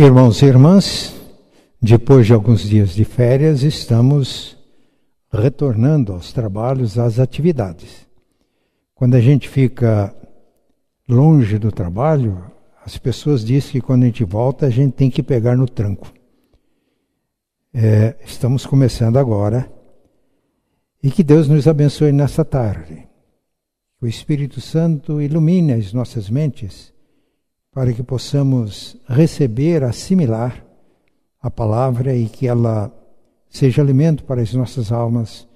Irmãos e irmãs, depois de alguns dias de férias, estamos retornando aos trabalhos, às atividades. Quando a gente fica longe do trabalho, as pessoas dizem que quando a gente volta, a gente tem que pegar no tranco. É, estamos começando agora e que Deus nos abençoe nessa tarde. Que o Espírito Santo ilumine as nossas mentes para que possamos receber, assimilar a palavra e que ela seja alimento para as nossas almas,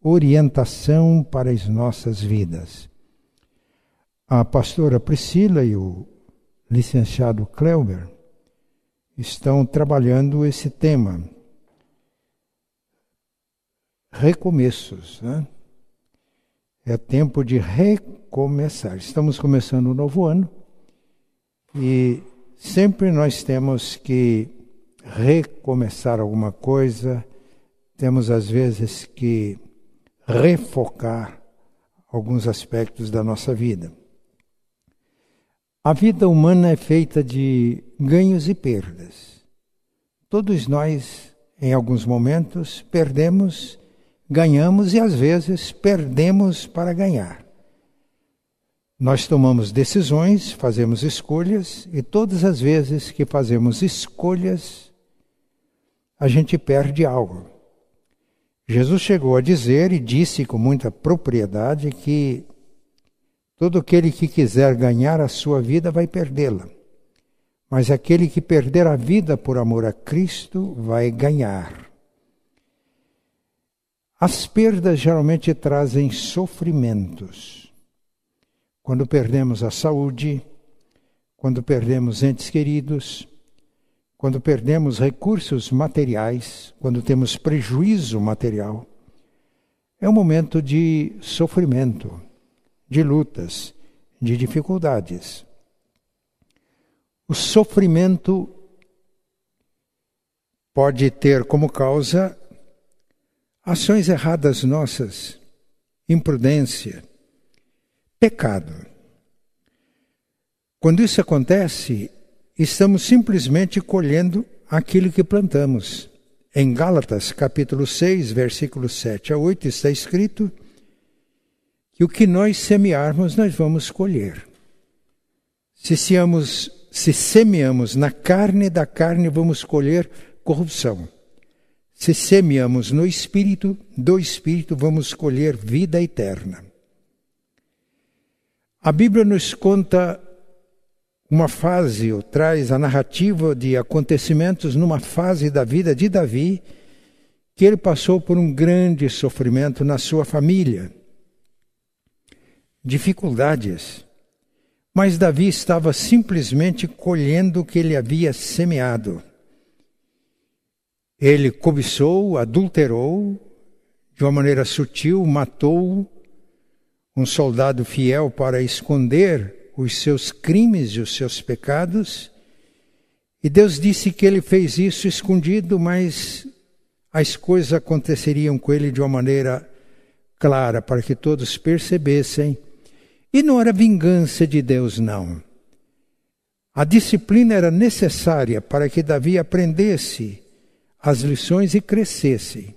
orientação para as nossas vidas. A pastora Priscila e o licenciado Kleuber estão trabalhando esse tema. Recomeços, né? É tempo de recomeçar. Estamos começando um novo ano e sempre nós temos que recomeçar alguma coisa, temos às vezes que refocar alguns aspectos da nossa vida. A vida humana é feita de ganhos e perdas. Todos nós, em alguns momentos, perdemos, ganhamos e às vezes perdemos para ganhar. Nós tomamos decisões, fazemos escolhas, e todas as vezes que fazemos escolhas, a gente perde algo. Jesus chegou a dizer e disse com muita propriedade que todo aquele que quiser ganhar a sua vida vai perdê-la. Mas aquele que perder a vida por amor a Cristo vai ganhar. As perdas geralmente trazem sofrimentos quando perdemos a saúde, quando perdemos entes queridos, quando perdemos recursos materiais, quando temos prejuízo material, é um momento de sofrimento, de lutas, de dificuldades. O sofrimento pode ter como causa ações erradas nossas, imprudência, pecado. Quando isso acontece, estamos simplesmente colhendo aquilo que plantamos. Em Gálatas, capítulo 6, versículos 7 a 8, está escrito que o que nós semearmos, nós vamos colher. Se, seamos, se semeamos na carne, da carne vamos colher corrupção. Se semeamos no espírito, do espírito vamos colher vida eterna. A Bíblia nos conta uma fase, ou traz a narrativa de acontecimentos numa fase da vida de Davi, que ele passou por um grande sofrimento na sua família, dificuldades. Mas Davi estava simplesmente colhendo o que ele havia semeado. Ele cobiçou, adulterou, de uma maneira sutil, matou, um soldado fiel para esconder os seus crimes e os seus pecados. E Deus disse que ele fez isso escondido, mas as coisas aconteceriam com ele de uma maneira clara, para que todos percebessem. E não era vingança de Deus, não. A disciplina era necessária para que Davi aprendesse as lições e crescesse.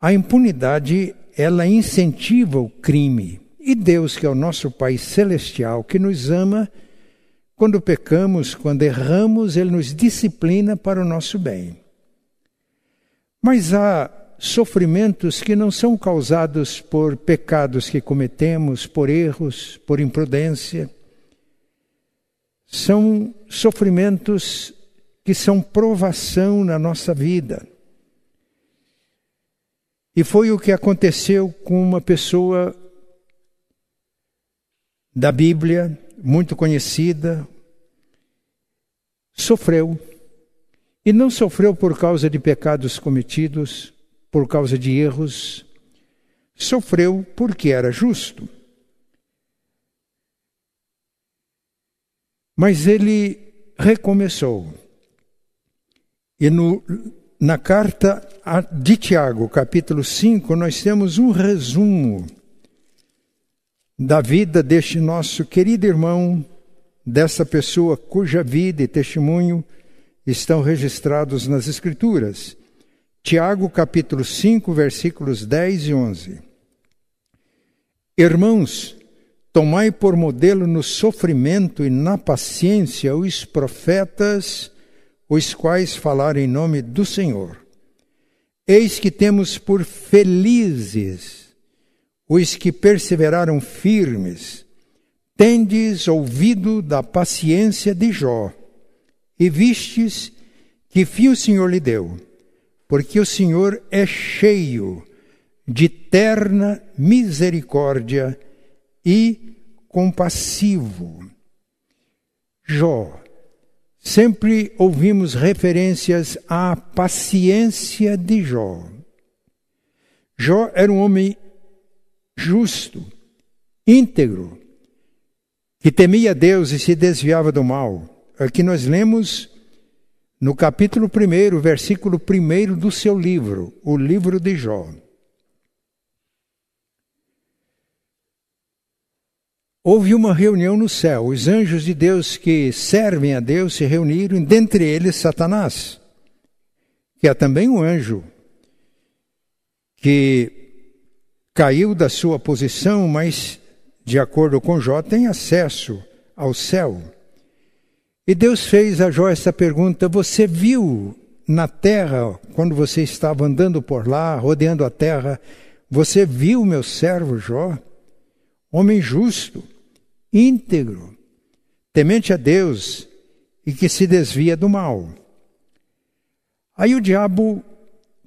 A impunidade ela incentiva o crime. E Deus, que é o nosso Pai celestial, que nos ama, quando pecamos, quando erramos, Ele nos disciplina para o nosso bem. Mas há sofrimentos que não são causados por pecados que cometemos, por erros, por imprudência. São sofrimentos que são provação na nossa vida. E foi o que aconteceu com uma pessoa da Bíblia, muito conhecida, sofreu. E não sofreu por causa de pecados cometidos, por causa de erros, sofreu porque era justo. Mas ele recomeçou. E no na carta de Tiago, capítulo 5, nós temos um resumo da vida deste nosso querido irmão, dessa pessoa cuja vida e testemunho estão registrados nas Escrituras. Tiago, capítulo 5, versículos 10 e 11. Irmãos, tomai por modelo no sofrimento e na paciência os profetas, os quais falaram em nome do Senhor. Eis que temos por felizes os que perseveraram firmes. Tendes ouvido da paciência de Jó, e vistes que fim o Senhor lhe deu, porque o Senhor é cheio de terna misericórdia e compassivo. Jó. Sempre ouvimos referências à paciência de Jó. Jó era um homem justo, íntegro, que temia Deus e se desviava do mal. Aqui nós lemos no capítulo 1, versículo 1 do seu livro, o livro de Jó. Houve uma reunião no céu. Os anjos de Deus que servem a Deus se reuniram, dentre eles Satanás, que é também um anjo, que caiu da sua posição, mas, de acordo com Jó, tem acesso ao céu. E Deus fez a Jó essa pergunta: Você viu na terra, quando você estava andando por lá, rodeando a terra, você viu meu servo Jó? Homem justo íntegro, temente a Deus e que se desvia do mal. Aí o diabo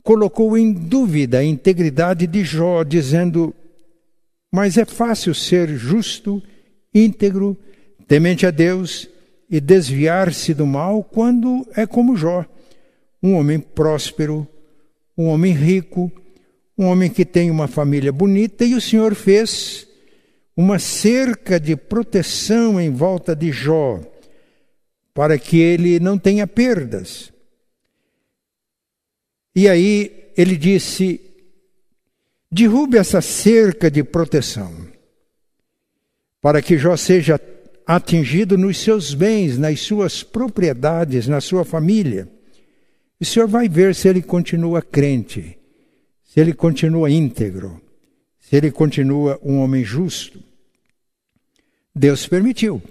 colocou em dúvida a integridade de Jó, dizendo: Mas é fácil ser justo, íntegro, temente a Deus e desviar-se do mal quando é como Jó, um homem próspero, um homem rico, um homem que tem uma família bonita, e o Senhor fez uma cerca de proteção em volta de Jó, para que ele não tenha perdas. E aí ele disse: derrube essa cerca de proteção, para que Jó seja atingido nos seus bens, nas suas propriedades, na sua família. O senhor vai ver se ele continua crente, se ele continua íntegro, se ele continua um homem justo. Deus permitiu.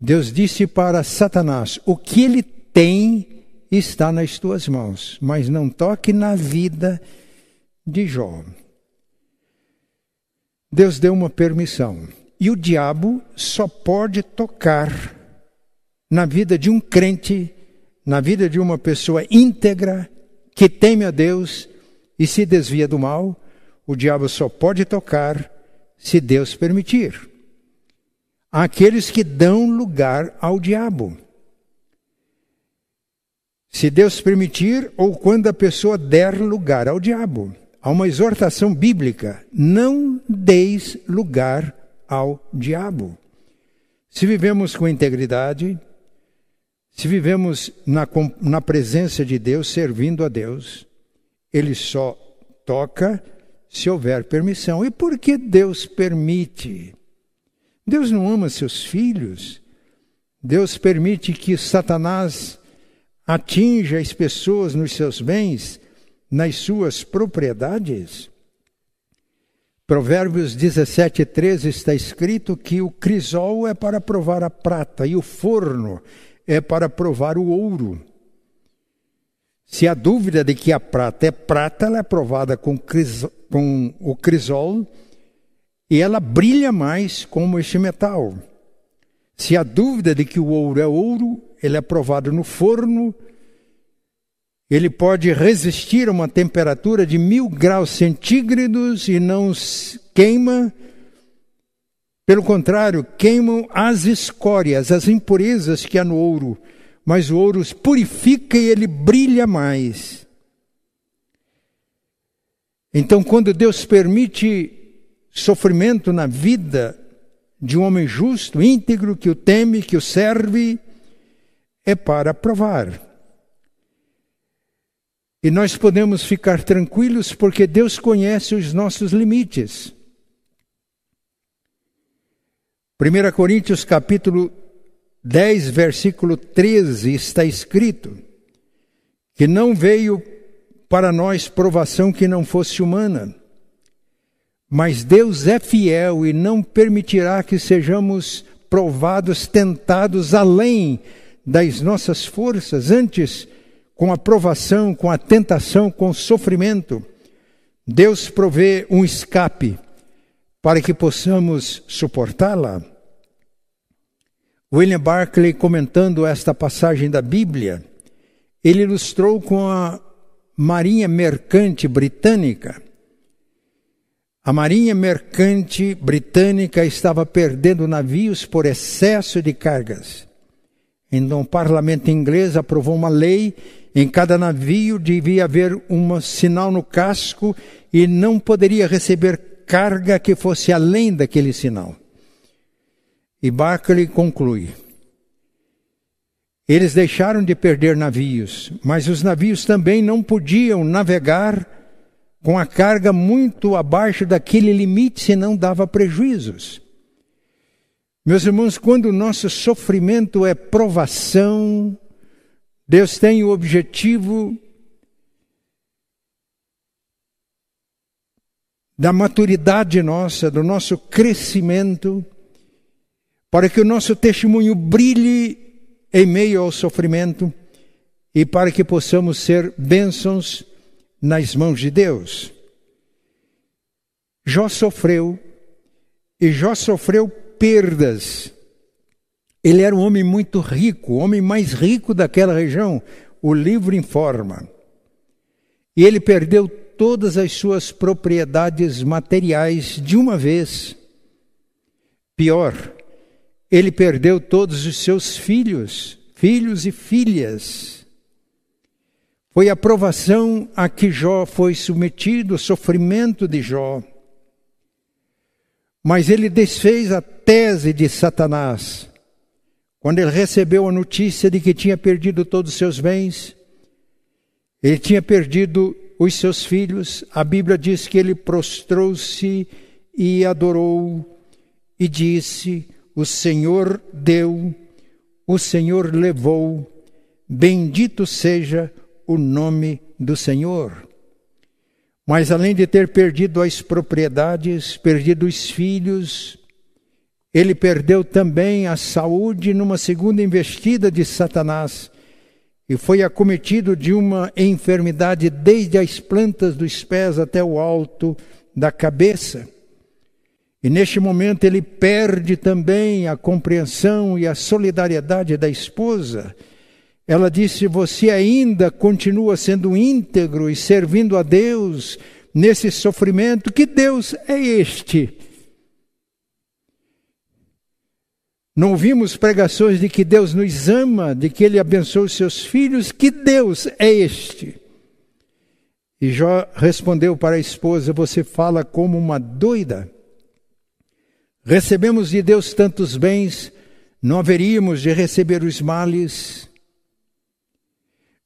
Deus disse para Satanás: O que ele tem está nas tuas mãos, mas não toque na vida de Jó. Deus deu uma permissão. E o diabo só pode tocar na vida de um crente, na vida de uma pessoa íntegra, que teme a Deus e se desvia do mal. O diabo só pode tocar se Deus permitir àqueles que dão lugar ao diabo. Se Deus permitir, ou quando a pessoa der lugar ao diabo. Há uma exortação bíblica: não deis lugar ao diabo. Se vivemos com integridade, se vivemos na, na presença de Deus, servindo a Deus, Ele só toca se houver permissão. E por que Deus permite? Deus não ama seus filhos. Deus permite que Satanás atinja as pessoas nos seus bens, nas suas propriedades. Provérbios 17, 13 está escrito que o crisol é para provar a prata e o forno é para provar o ouro. Se há dúvida de que a prata é prata, ela é provada com, com o crisol e ela brilha mais como este metal. Se há dúvida de que o ouro é ouro, ele é provado no forno, ele pode resistir a uma temperatura de mil graus centígrados e não queima. Pelo contrário, queimam as escórias, as impurezas que há no ouro, mas o ouro purifica e ele brilha mais. Então, quando Deus permite sofrimento na vida de um homem justo, íntegro, que o teme, que o serve, é para provar. E nós podemos ficar tranquilos porque Deus conhece os nossos limites. 1 Coríntios capítulo 10, versículo 13, está escrito que não veio para nós provação que não fosse humana. Mas Deus é fiel e não permitirá que sejamos provados, tentados além das nossas forças, antes, com a provação, com a tentação, com o sofrimento, Deus provê um escape para que possamos suportá-la. William Barclay, comentando esta passagem da Bíblia, ele ilustrou com a Marinha Mercante Britânica. A Marinha Mercante Britânica estava perdendo navios por excesso de cargas. Então, o parlamento inglês aprovou uma lei: em cada navio devia haver um sinal no casco e não poderia receber carga que fosse além daquele sinal. E Barclay conclui: eles deixaram de perder navios, mas os navios também não podiam navegar com a carga muito abaixo daquele limite, senão dava prejuízos. Meus irmãos, quando o nosso sofrimento é provação, Deus tem o objetivo da maturidade nossa, do nosso crescimento, para que o nosso testemunho brilhe em meio ao sofrimento e para que possamos ser bênçãos nas mãos de Deus. Jó sofreu e Jó sofreu perdas. Ele era um homem muito rico, o homem mais rico daquela região, o livro informa. E ele perdeu todas as suas propriedades materiais de uma vez. Pior, ele perdeu todos os seus filhos, filhos e filhas. Foi a provação a que Jó foi submetido, o sofrimento de Jó. Mas ele desfez a tese de Satanás. Quando ele recebeu a notícia de que tinha perdido todos os seus bens, ele tinha perdido os seus filhos, a Bíblia diz que ele prostrou-se e adorou e disse: o Senhor deu, o Senhor levou, bendito seja o nome do Senhor. Mas além de ter perdido as propriedades, perdido os filhos, ele perdeu também a saúde numa segunda investida de Satanás e foi acometido de uma enfermidade desde as plantas dos pés até o alto da cabeça. E neste momento ele perde também a compreensão e a solidariedade da esposa. Ela disse: Você ainda continua sendo íntegro e servindo a Deus nesse sofrimento? Que Deus é este? Não ouvimos pregações de que Deus nos ama, de que Ele abençoa os seus filhos? Que Deus é este? E Jó respondeu para a esposa: Você fala como uma doida. Recebemos de Deus tantos bens, não haveríamos de receber os males.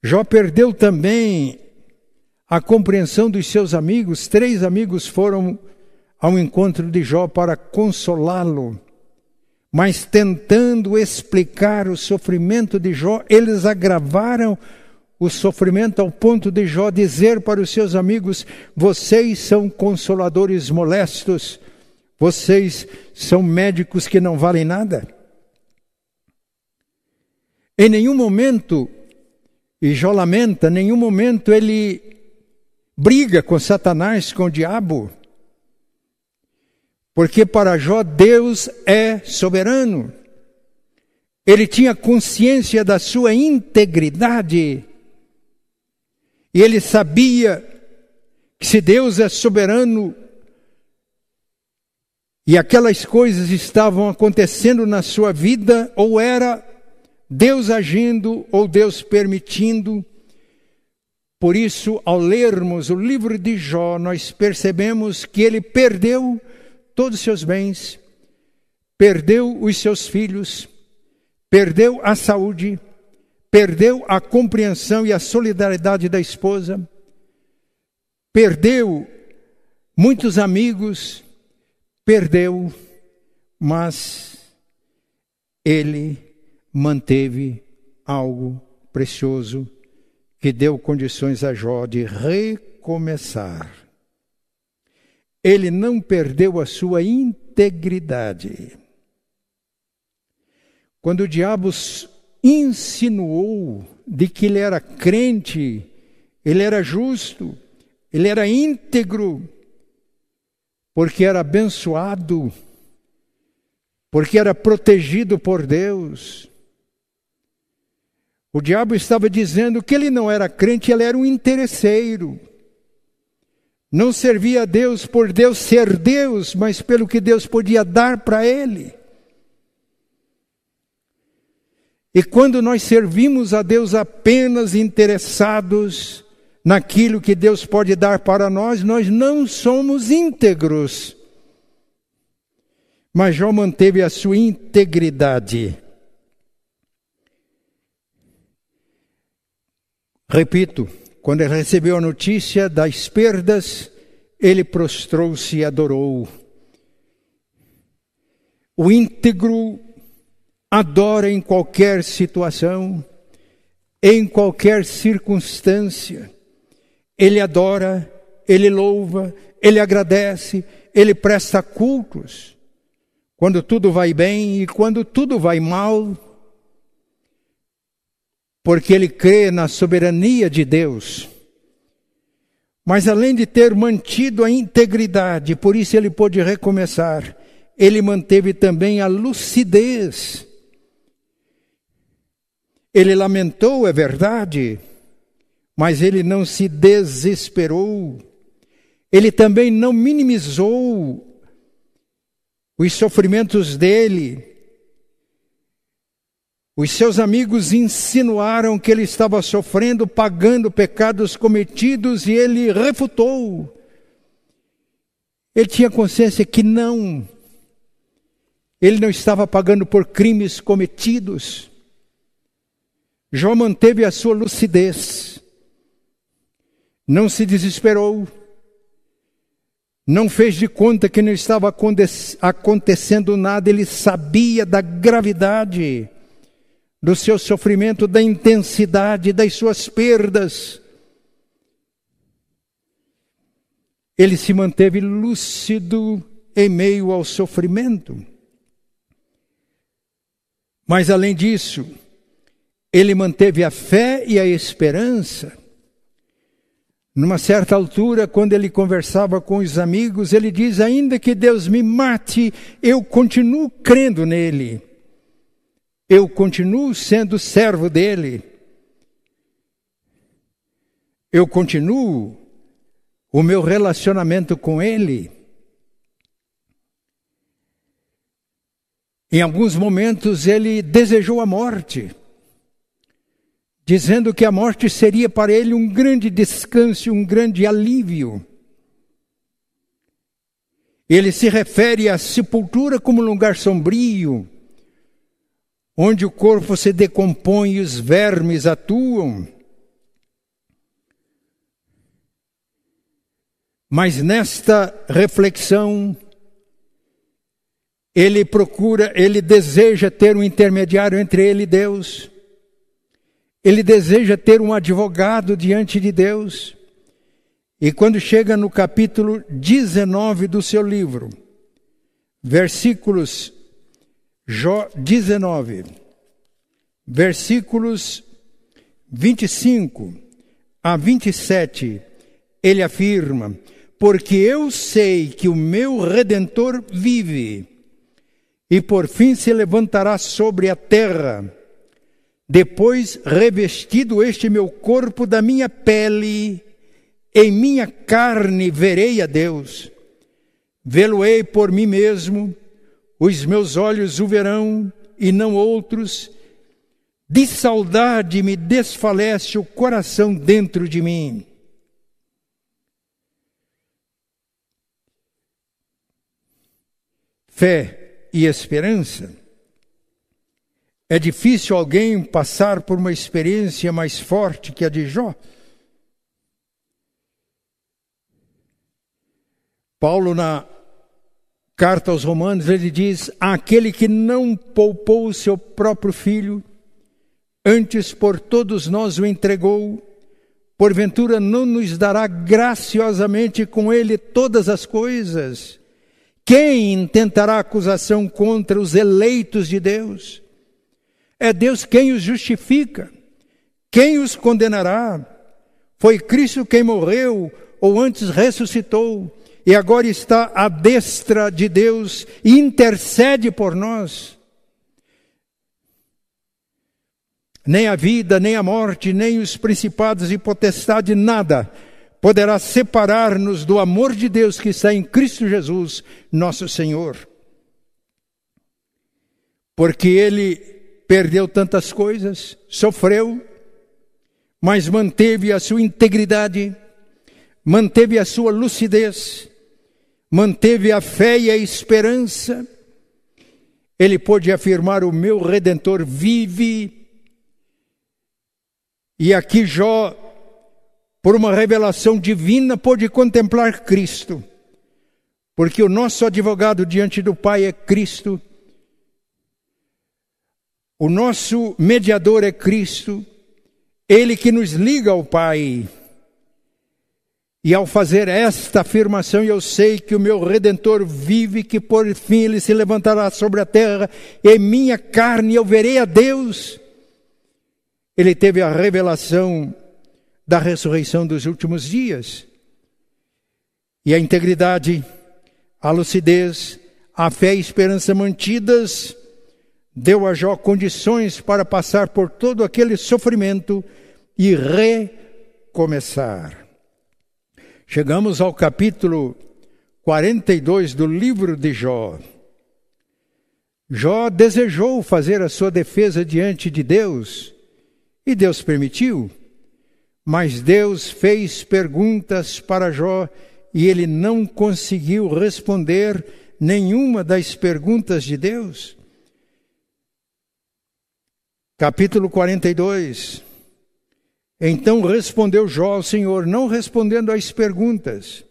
Jó perdeu também a compreensão dos seus amigos. Três amigos foram ao encontro de Jó para consolá-lo, mas tentando explicar o sofrimento de Jó, eles agravaram o sofrimento ao ponto de Jó dizer para os seus amigos: Vocês são consoladores molestos vocês são médicos que não valem nada? Em nenhum momento, e Jó lamenta, em nenhum momento ele briga com Satanás, com o diabo. Porque para Jó Deus é soberano. Ele tinha consciência da sua integridade. E ele sabia que se Deus é soberano, e aquelas coisas estavam acontecendo na sua vida, ou era Deus agindo ou Deus permitindo. Por isso, ao lermos o livro de Jó, nós percebemos que ele perdeu todos os seus bens, perdeu os seus filhos, perdeu a saúde, perdeu a compreensão e a solidariedade da esposa, perdeu muitos amigos, perdeu, mas ele manteve algo precioso que deu condições a Jó de recomeçar. Ele não perdeu a sua integridade. Quando o diabo insinuou de que ele era crente, ele era justo, ele era íntegro, porque era abençoado, porque era protegido por Deus. O diabo estava dizendo que ele não era crente, ele era um interesseiro. Não servia a Deus por Deus ser Deus, mas pelo que Deus podia dar para ele. E quando nós servimos a Deus apenas interessados naquilo que Deus pode dar para nós, nós não somos íntegros. Mas Jó manteve a sua integridade. Repito, quando ele recebeu a notícia das perdas, ele prostrou-se e adorou. O íntegro adora em qualquer situação, em qualquer circunstância. Ele adora, ele louva, ele agradece, ele presta cultos. Quando tudo vai bem e quando tudo vai mal, porque ele crê na soberania de Deus. Mas além de ter mantido a integridade, por isso ele pôde recomeçar, ele manteve também a lucidez. Ele lamentou, é verdade, mas ele não se desesperou. Ele também não minimizou os sofrimentos dele, os seus amigos insinuaram que ele estava sofrendo, pagando pecados cometidos e ele refutou. Ele tinha consciência que não, ele não estava pagando por crimes cometidos. Jó manteve a sua lucidez, não se desesperou, não fez de conta que não estava acontecendo nada, ele sabia da gravidade do seu sofrimento, da intensidade das suas perdas. Ele se manteve lúcido em meio ao sofrimento. Mas além disso, ele manteve a fé e a esperança. Numa certa altura, quando ele conversava com os amigos, ele diz: Ainda que Deus me mate, eu continuo crendo nele eu continuo sendo servo dele. Eu continuo o meu relacionamento com ele. Em alguns momentos ele desejou a morte, dizendo que a morte seria para ele um grande descanso, um grande alívio. Ele se refere à sepultura como um lugar sombrio, onde o corpo se decompõe e os vermes atuam. Mas nesta reflexão, ele procura, ele deseja ter um intermediário entre ele e Deus. Ele deseja ter um advogado diante de Deus. E quando chega no capítulo 19 do seu livro, versículos Jó 19, versículos 25 a 27, ele afirma: Porque eu sei que o meu redentor vive, e por fim se levantará sobre a terra. Depois, revestido este meu corpo da minha pele, em minha carne verei a Deus. Vê-lo-ei por mim mesmo os meus olhos o verão e não outros. De saudade me desfalece o coração dentro de mim. Fé e esperança. É difícil alguém passar por uma experiência mais forte que a de Jó. Paulo, na carta aos Romanos, ele diz: Aquele que não poupou o seu próprio filho, antes por todos nós o entregou, porventura não nos dará graciosamente com ele todas as coisas? Quem intentará acusação contra os eleitos de Deus? É Deus quem os justifica. Quem os condenará? Foi Cristo quem morreu, ou antes ressuscitou, e agora está à destra de Deus e intercede por nós. Nem a vida, nem a morte, nem os principados e potestade, nada poderá separar-nos do amor de Deus que está em Cristo Jesus, nosso Senhor. Porque ele perdeu tantas coisas, sofreu, mas manteve a sua integridade, manteve a sua lucidez, manteve a fé e a esperança. Ele pôde afirmar: O meu redentor vive. E aqui Jó, por uma revelação divina, pôde contemplar Cristo, porque o nosso advogado diante do Pai é Cristo, o nosso mediador é Cristo, ele que nos liga ao Pai. E ao fazer esta afirmação, eu sei que o meu redentor vive, que por fim ele se levantará sobre a terra, em minha carne eu verei a Deus. Ele teve a revelação da ressurreição dos últimos dias. E a integridade, a lucidez, a fé e a esperança mantidas deu a Jó condições para passar por todo aquele sofrimento e recomeçar. Chegamos ao capítulo 42 do livro de Jó. Jó desejou fazer a sua defesa diante de Deus e Deus permitiu, mas Deus fez perguntas para Jó e ele não conseguiu responder nenhuma das perguntas de Deus capítulo 42. Então respondeu Jó ao Senhor, não respondendo às perguntas: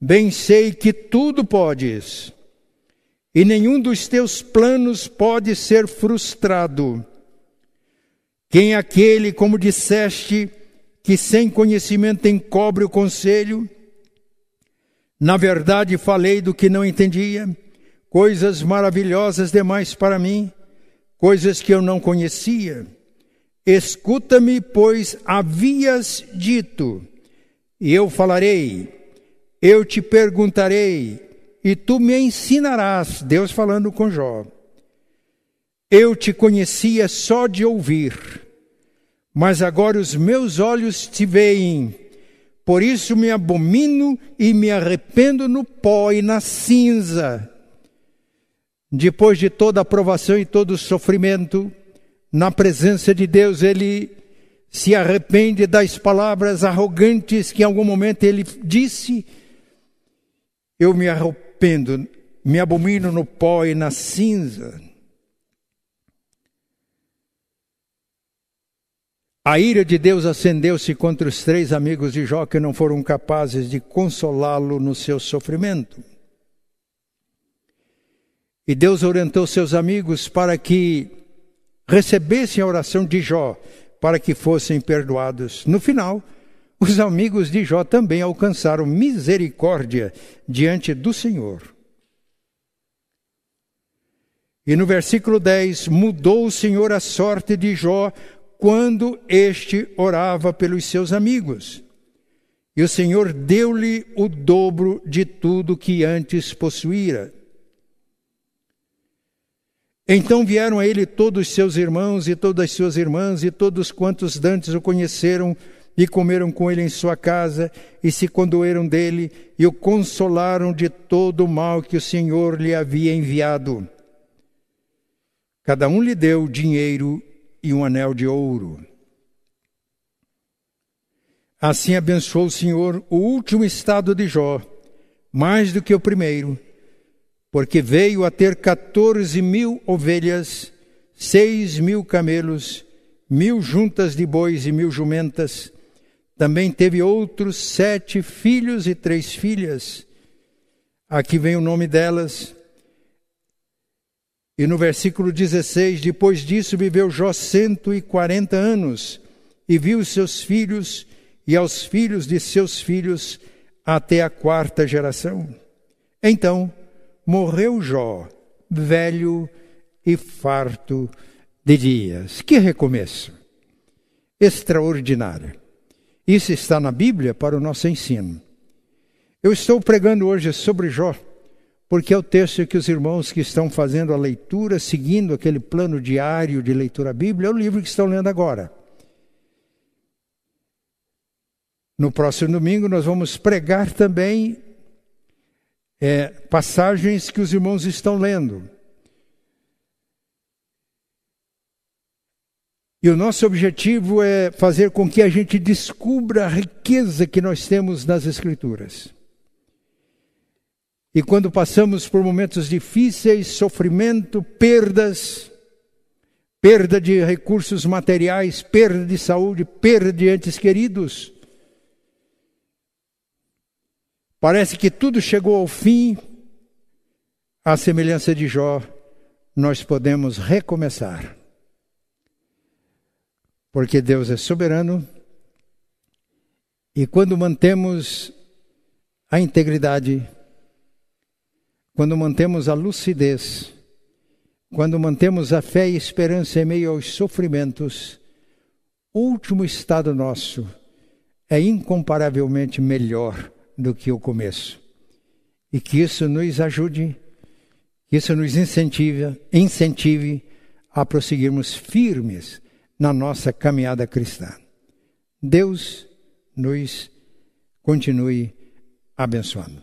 Bem sei que tudo podes, e nenhum dos teus planos pode ser frustrado. Quem é aquele, como disseste, que sem conhecimento encobre o conselho? Na verdade, falei do que não entendia, coisas maravilhosas demais para mim coisas que eu não conhecia. Escuta-me, pois havias dito, e eu falarei, eu te perguntarei, e tu me ensinarás. Deus falando com Jó. Eu te conhecia só de ouvir, mas agora os meus olhos te veem. Por isso me abomino e me arrependo no pó e na cinza depois de toda a provação e todo o sofrimento, na presença de Deus, ele se arrepende das palavras arrogantes que em algum momento ele disse. Eu me arrependo, me abomino no pó e na cinza. A ira de Deus acendeu-se contra os três amigos de Jó que não foram capazes de consolá-lo no seu sofrimento. E Deus orientou seus amigos para que recebessem a oração de Jó, para que fossem perdoados. No final, os amigos de Jó também alcançaram misericórdia diante do Senhor. E no versículo 10, mudou o Senhor a sorte de Jó quando este orava pelos seus amigos. E o Senhor deu-lhe o dobro de tudo que antes possuíra. Então vieram a ele todos seus irmãos e todas suas irmãs e todos quantos dantes o conheceram e comeram com ele em sua casa e se condoeram dele e o consolaram de todo o mal que o Senhor lhe havia enviado. Cada um lhe deu dinheiro e um anel de ouro. Assim abençoou o Senhor o último estado de Jó, mais do que o primeiro porque veio a ter quatorze mil ovelhas, seis mil camelos, mil juntas de bois e mil jumentas. Também teve outros sete filhos e três filhas. Aqui vem o nome delas. E no versículo 16: Depois disso viveu Jó cento e quarenta anos, e viu seus filhos e aos filhos de seus filhos até a quarta geração. Então morreu Jó, velho e farto de dias. Que recomeço! Extraordinário. Isso está na Bíblia para o nosso ensino. Eu estou pregando hoje sobre Jó, porque é o texto que os irmãos que estão fazendo a leitura, seguindo aquele plano diário de leitura bíblica, é o livro que estão lendo agora. No próximo domingo, nós vamos pregar também é, passagens que os irmãos estão lendo. E o nosso objetivo é fazer com que a gente descubra a riqueza que nós temos nas Escrituras. E quando passamos por momentos difíceis, sofrimento, perdas, perda de recursos materiais, perda de saúde, perda de entes queridos, Parece que tudo chegou ao fim. À semelhança de Jó, nós podemos recomeçar. Porque Deus é soberano e quando mantemos a integridade, quando mantemos a lucidez, quando mantemos a fé e esperança em meio aos sofrimentos, o último estado nosso é incomparavelmente melhor do que o começo. E que isso nos ajude, que isso nos incentive, incentive a prosseguirmos firmes na nossa caminhada cristã. Deus nos continue abençoando.